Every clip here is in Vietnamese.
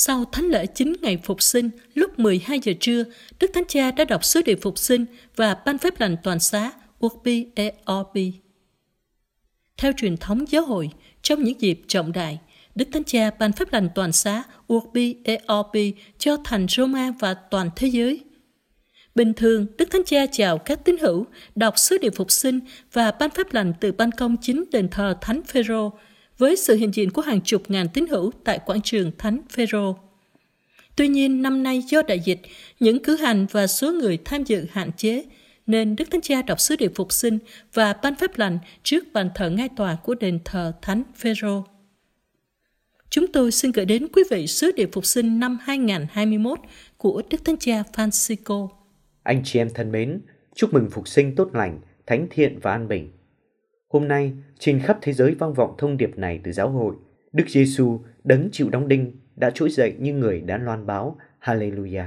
Sau thánh lễ chính ngày phục sinh, lúc 12 giờ trưa, Đức Thánh Cha đã đọc sứ điệp phục sinh và ban phép lành toàn xá Urbi et Orbi. Theo truyền thống giáo hội, trong những dịp trọng đại, Đức Thánh Cha ban phép lành toàn xá Urbi et Orbi cho thành Roma và toàn thế giới. Bình thường, Đức Thánh Cha chào các tín hữu, đọc sứ điệp phục sinh và ban phép lành từ ban công chính đền thờ Thánh Phêrô với sự hiện diện của hàng chục ngàn tín hữu tại quảng trường Thánh Phêrô. Tuy nhiên, năm nay do đại dịch, những cử hành và số người tham dự hạn chế, nên Đức Thánh Cha đọc sứ điệp phục sinh và ban phép lành trước bàn thờ ngai tòa của đền thờ Thánh Phêrô. Chúng tôi xin gửi đến quý vị sứ điệp phục sinh năm 2021 của Đức Thánh Cha Francisco. Anh chị em thân mến, chúc mừng phục sinh tốt lành, thánh thiện và an bình. Hôm nay, trên khắp thế giới vang vọng thông điệp này từ giáo hội. Đức Giêsu đấng chịu đóng đinh đã trỗi dậy như người đã loan báo Hallelujah.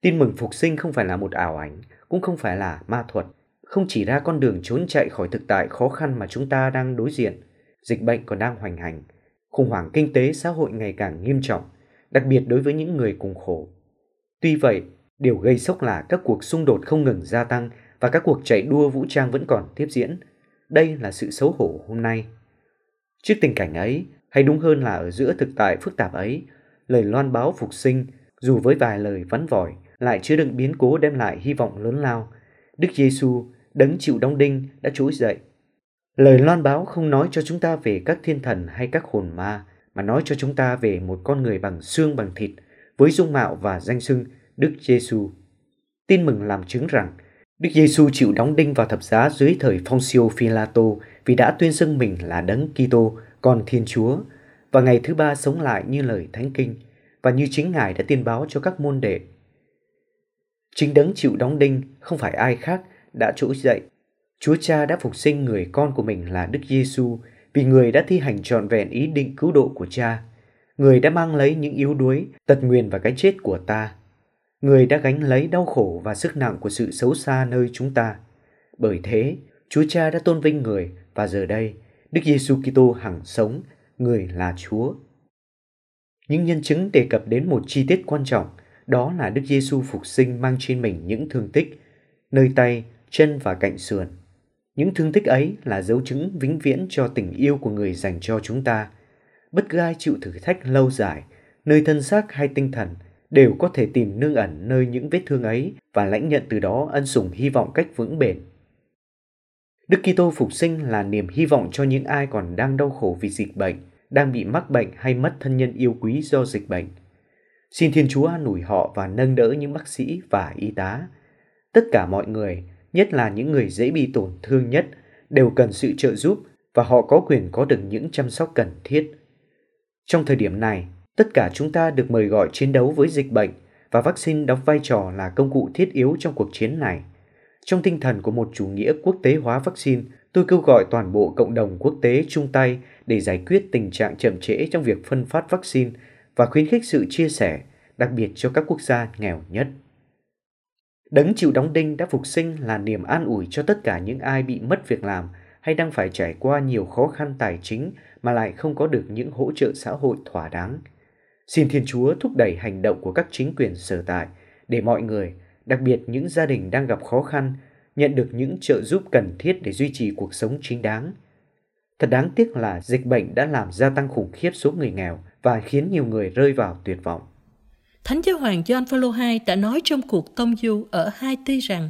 Tin mừng phục sinh không phải là một ảo ảnh, cũng không phải là ma thuật, không chỉ ra con đường trốn chạy khỏi thực tại khó khăn mà chúng ta đang đối diện. Dịch bệnh còn đang hoành hành, khủng hoảng kinh tế xã hội ngày càng nghiêm trọng, đặc biệt đối với những người cùng khổ. Tuy vậy, điều gây sốc là các cuộc xung đột không ngừng gia tăng và các cuộc chạy đua vũ trang vẫn còn tiếp diễn – đây là sự xấu hổ hôm nay. Trước tình cảnh ấy, hay đúng hơn là ở giữa thực tại phức tạp ấy, lời loan báo phục sinh, dù với vài lời vắn vỏi, lại chứa đựng biến cố đem lại hy vọng lớn lao. Đức Giêsu đấng chịu đóng đinh đã trỗi dậy. Lời loan báo không nói cho chúng ta về các thiên thần hay các hồn ma, mà nói cho chúng ta về một con người bằng xương bằng thịt, với dung mạo và danh xưng Đức Giêsu. Tin mừng làm chứng rằng Đức Giêsu chịu đóng đinh vào thập giá dưới thời Poncio Pilato vì đã tuyên xưng mình là đấng Kitô, con Thiên Chúa, và ngày thứ ba sống lại như lời Thánh Kinh và như chính Ngài đã tiên báo cho các môn đệ. Chính đấng chịu đóng đinh không phải ai khác đã trỗi dậy. Chúa Cha đã phục sinh người con của mình là Đức Giêsu vì người đã thi hành trọn vẹn ý định cứu độ của Cha. Người đã mang lấy những yếu đuối, tật nguyền và cái chết của ta người đã gánh lấy đau khổ và sức nặng của sự xấu xa nơi chúng ta. Bởi thế, Chúa Cha đã tôn vinh người và giờ đây, Đức Giêsu Kitô hằng sống, người là Chúa. Những nhân chứng đề cập đến một chi tiết quan trọng, đó là Đức Giêsu phục sinh mang trên mình những thương tích, nơi tay, chân và cạnh sườn. Những thương tích ấy là dấu chứng vĩnh viễn cho tình yêu của người dành cho chúng ta. Bất cứ ai chịu thử thách lâu dài, nơi thân xác hay tinh thần – đều có thể tìm nương ẩn nơi những vết thương ấy và lãnh nhận từ đó ân sủng hy vọng cách vững bền. Đức Kitô phục sinh là niềm hy vọng cho những ai còn đang đau khổ vì dịch bệnh, đang bị mắc bệnh hay mất thân nhân yêu quý do dịch bệnh. Xin Thiên Chúa an ủi họ và nâng đỡ những bác sĩ và y tá. Tất cả mọi người, nhất là những người dễ bị tổn thương nhất, đều cần sự trợ giúp và họ có quyền có được những chăm sóc cần thiết. Trong thời điểm này, Tất cả chúng ta được mời gọi chiến đấu với dịch bệnh và vaccine đóng vai trò là công cụ thiết yếu trong cuộc chiến này. Trong tinh thần của một chủ nghĩa quốc tế hóa vaccine, tôi kêu gọi toàn bộ cộng đồng quốc tế chung tay để giải quyết tình trạng chậm trễ trong việc phân phát vaccine và khuyến khích sự chia sẻ, đặc biệt cho các quốc gia nghèo nhất. Đấng chịu đóng đinh đã phục sinh là niềm an ủi cho tất cả những ai bị mất việc làm hay đang phải trải qua nhiều khó khăn tài chính mà lại không có được những hỗ trợ xã hội thỏa đáng. Xin Thiên Chúa thúc đẩy hành động của các chính quyền sở tại để mọi người, đặc biệt những gia đình đang gặp khó khăn, nhận được những trợ giúp cần thiết để duy trì cuộc sống chính đáng. Thật đáng tiếc là dịch bệnh đã làm gia tăng khủng khiếp số người nghèo và khiến nhiều người rơi vào tuyệt vọng. Thánh giáo hoàng John Paul II đã nói trong cuộc tông du ở Haiti rằng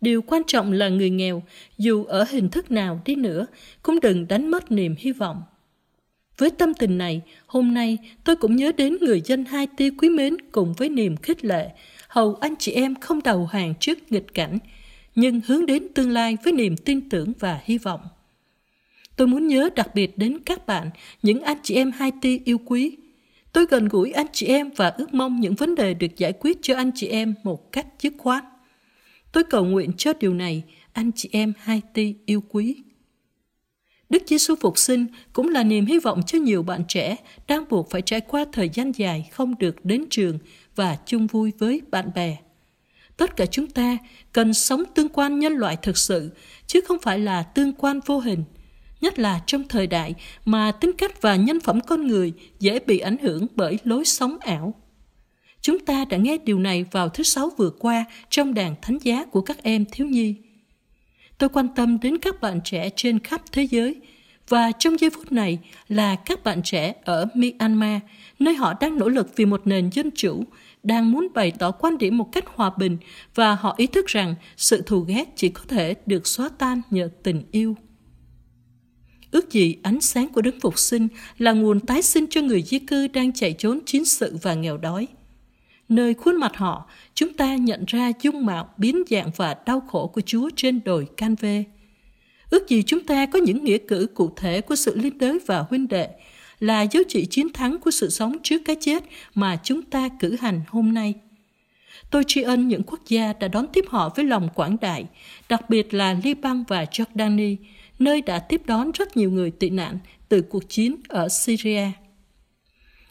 điều quan trọng là người nghèo, dù ở hình thức nào đi nữa, cũng đừng đánh mất niềm hy vọng. Với tâm tình này, hôm nay tôi cũng nhớ đến người dân hai tia quý mến cùng với niềm khích lệ, hầu anh chị em không đầu hàng trước nghịch cảnh, nhưng hướng đến tương lai với niềm tin tưởng và hy vọng. Tôi muốn nhớ đặc biệt đến các bạn, những anh chị em Haiti yêu quý. Tôi gần gũi anh chị em và ước mong những vấn đề được giải quyết cho anh chị em một cách dứt khoát. Tôi cầu nguyện cho điều này, anh chị em Haiti yêu quý. Đức Giêsu phục sinh cũng là niềm hy vọng cho nhiều bạn trẻ đang buộc phải trải qua thời gian dài không được đến trường và chung vui với bạn bè. Tất cả chúng ta cần sống tương quan nhân loại thực sự, chứ không phải là tương quan vô hình. nhất là trong thời đại mà tính cách và nhân phẩm con người dễ bị ảnh hưởng bởi lối sống ảo. Chúng ta đã nghe điều này vào thứ sáu vừa qua trong đàn thánh giá của các em thiếu nhi. Tôi quan tâm đến các bạn trẻ trên khắp thế giới và trong giây phút này là các bạn trẻ ở Myanmar, nơi họ đang nỗ lực vì một nền dân chủ, đang muốn bày tỏ quan điểm một cách hòa bình và họ ý thức rằng sự thù ghét chỉ có thể được xóa tan nhờ tình yêu. Ước gì ánh sáng của Đấng Phục sinh là nguồn tái sinh cho người di cư đang chạy trốn chiến sự và nghèo đói. Nơi khuôn mặt họ, chúng ta nhận ra dung mạo, biến dạng và đau khổ của Chúa trên đồi Canvê.Ước gì chúng ta có những nghĩa cử cụ thể của sự liên đới và huynh đệ, là dấu chỉ chiến thắng của sự sống trước cái chết mà chúng ta cử hành hôm nay. Tôi tri ân những quốc gia đã đón tiếp họ với lòng quảng đại, đặc biệt là Liban và Jordani, nơi đã tiếp đón rất nhiều người tị nạn từ cuộc chiến ở Syria.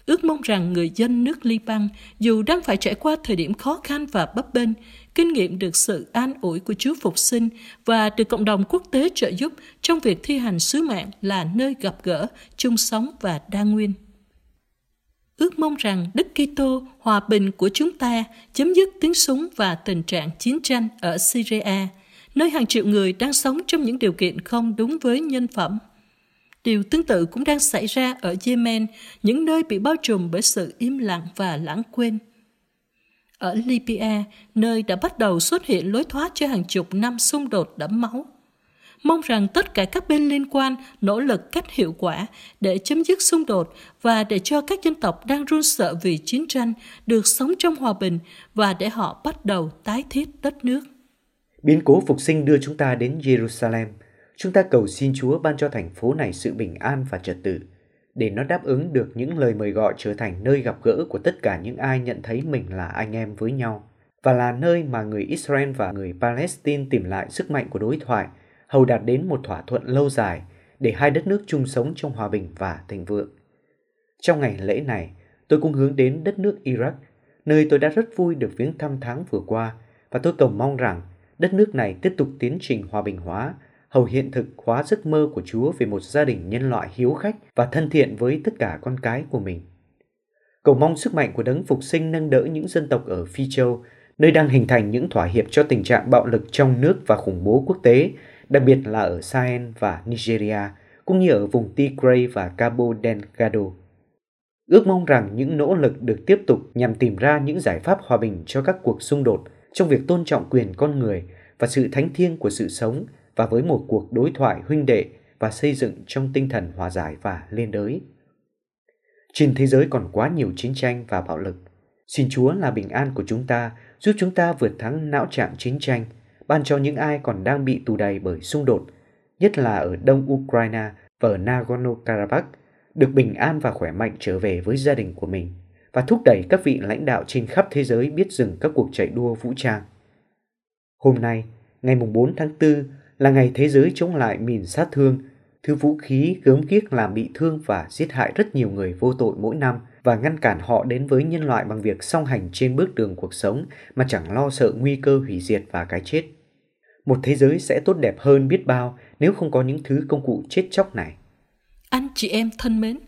Ước mong rằng người dân nước Liban, dù đang phải trải qua thời điểm khó khăn và bấp bênh, kinh nghiệm được sự an ủi của Chúa Phục sinh và được cộng đồng quốc tế trợ giúp trong việc thi hành sứ mạng là nơi gặp gỡ, chung sống và đa nguyên. Ước mong rằng Đức Kitô hòa bình của chúng ta chấm dứt tiếng súng và tình trạng chiến tranh ở Syria, nơi hàng triệu người đang sống trong những điều kiện không đúng với nhân phẩm. Điều tương tự cũng đang xảy ra ở Yemen, những nơi bị bao trùm bởi sự im lặng và lãng quên. Ở Libya, nơi đã bắt đầu xuất hiện lối thoát cho hàng chục năm xung đột đẫm máu. Mong rằng tất cả các bên liên quan nỗ lực cách hiệu quả để chấm dứt xung đột và để cho các dân tộc đang run sợ vì chiến tranh được sống trong hòa bình và để họ bắt đầu tái thiết đất nước. Biến cố phục sinh đưa chúng ta đến Jerusalem. Chúng ta cầu xin Chúa ban cho thành phố này sự bình an và trật tự, để nó đáp ứng được những lời mời gọi trở thành nơi gặp gỡ của tất cả những ai nhận thấy mình là anh em với nhau, và là nơi mà người Israel và người Palestine tìm lại sức mạnh của đối thoại, hầu đạt đến một thỏa thuận lâu dài để hai đất nước chung sống trong hòa bình và thịnh vượng. Trong ngày lễ này, tôi cũng hướng đến đất nước Iraq, nơi tôi đã rất vui được viếng thăm tháng vừa qua, và tôi cầu mong rằng đất nước này tiếp tục tiến trình hòa bình hóa, hầu hiện thực hóa giấc mơ của Chúa về một gia đình nhân loại hiếu khách và thân thiện với tất cả con cái của mình. Cầu mong sức mạnh của đấng phục sinh nâng đỡ những dân tộc ở Phi Châu, nơi đang hình thành những thỏa hiệp cho tình trạng bạo lực trong nước và khủng bố quốc tế, đặc biệt là ở Sahel và Nigeria, cũng như ở vùng Tigray và Cabo Delgado. Ước mong rằng những nỗ lực được tiếp tục nhằm tìm ra những giải pháp hòa bình cho các cuộc xung đột trong việc tôn trọng quyền con người và sự thánh thiêng của sự sống và với một cuộc đối thoại huynh đệ và xây dựng trong tinh thần hòa giải và liên đới. Trên thế giới còn quá nhiều chiến tranh và bạo lực. Xin Chúa là bình an của chúng ta, giúp chúng ta vượt thắng não trạng chiến tranh, ban cho những ai còn đang bị tù đầy bởi xung đột, nhất là ở Đông Ukraine và ở Nagorno-Karabakh, được bình an và khỏe mạnh trở về với gia đình của mình và thúc đẩy các vị lãnh đạo trên khắp thế giới biết dừng các cuộc chạy đua vũ trang. Hôm nay, ngày 4 tháng 4 là ngày thế giới chống lại mìn sát thương, thứ vũ khí gớm ghiếc làm bị thương và giết hại rất nhiều người vô tội mỗi năm và ngăn cản họ đến với nhân loại bằng việc song hành trên bước đường cuộc sống mà chẳng lo sợ nguy cơ hủy diệt và cái chết. Một thế giới sẽ tốt đẹp hơn biết bao nếu không có những thứ công cụ chết chóc này. Anh chị em thân mến,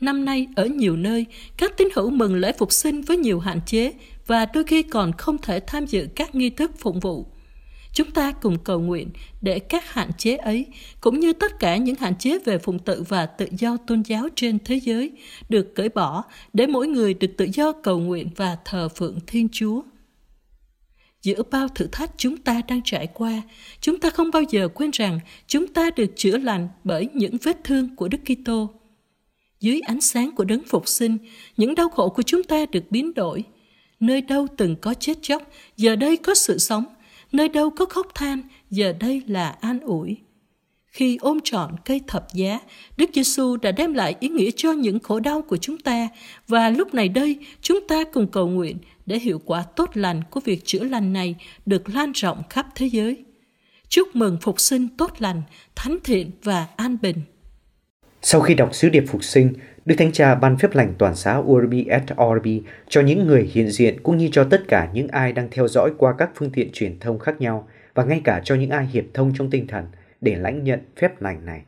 năm nay ở nhiều nơi, các tín hữu mừng lễ phục sinh với nhiều hạn chế và đôi khi còn không thể tham dự các nghi thức phụng vụ. Chúng ta cùng cầu nguyện để các hạn chế ấy, cũng như tất cả những hạn chế về phụng tự và tự do tôn giáo trên thế giới, được cởi bỏ để mỗi người được tự do cầu nguyện và thờ phượng Thiên Chúa. Giữa bao thử thách chúng ta đang trải qua, chúng ta không bao giờ quên rằng chúng ta được chữa lành bởi những vết thương của Đức Kitô. Dưới ánh sáng của đấng phục sinh, những đau khổ của chúng ta được biến đổi. Nơi đâu từng có chết chóc, giờ đây có sự sống – nơi đâu có khóc than, giờ đây là an ủi. Khi ôm trọn cây thập giá, Đức Giêsu đã đem lại ý nghĩa cho những khổ đau của chúng ta và lúc này đây chúng ta cùng cầu nguyện để hiệu quả tốt lành của việc chữa lành này được lan rộng khắp thế giới. Chúc mừng phục sinh tốt lành, thánh thiện và an bình. Sau khi đọc sứ điệp phục sinh, Đức Thánh Cha ban phép lành toàn xã Urbi et Orbi cho những người hiện diện cũng như cho tất cả những ai đang theo dõi qua các phương tiện truyền thông khác nhau và ngay cả cho những ai hiệp thông trong tinh thần để lãnh nhận phép lành này.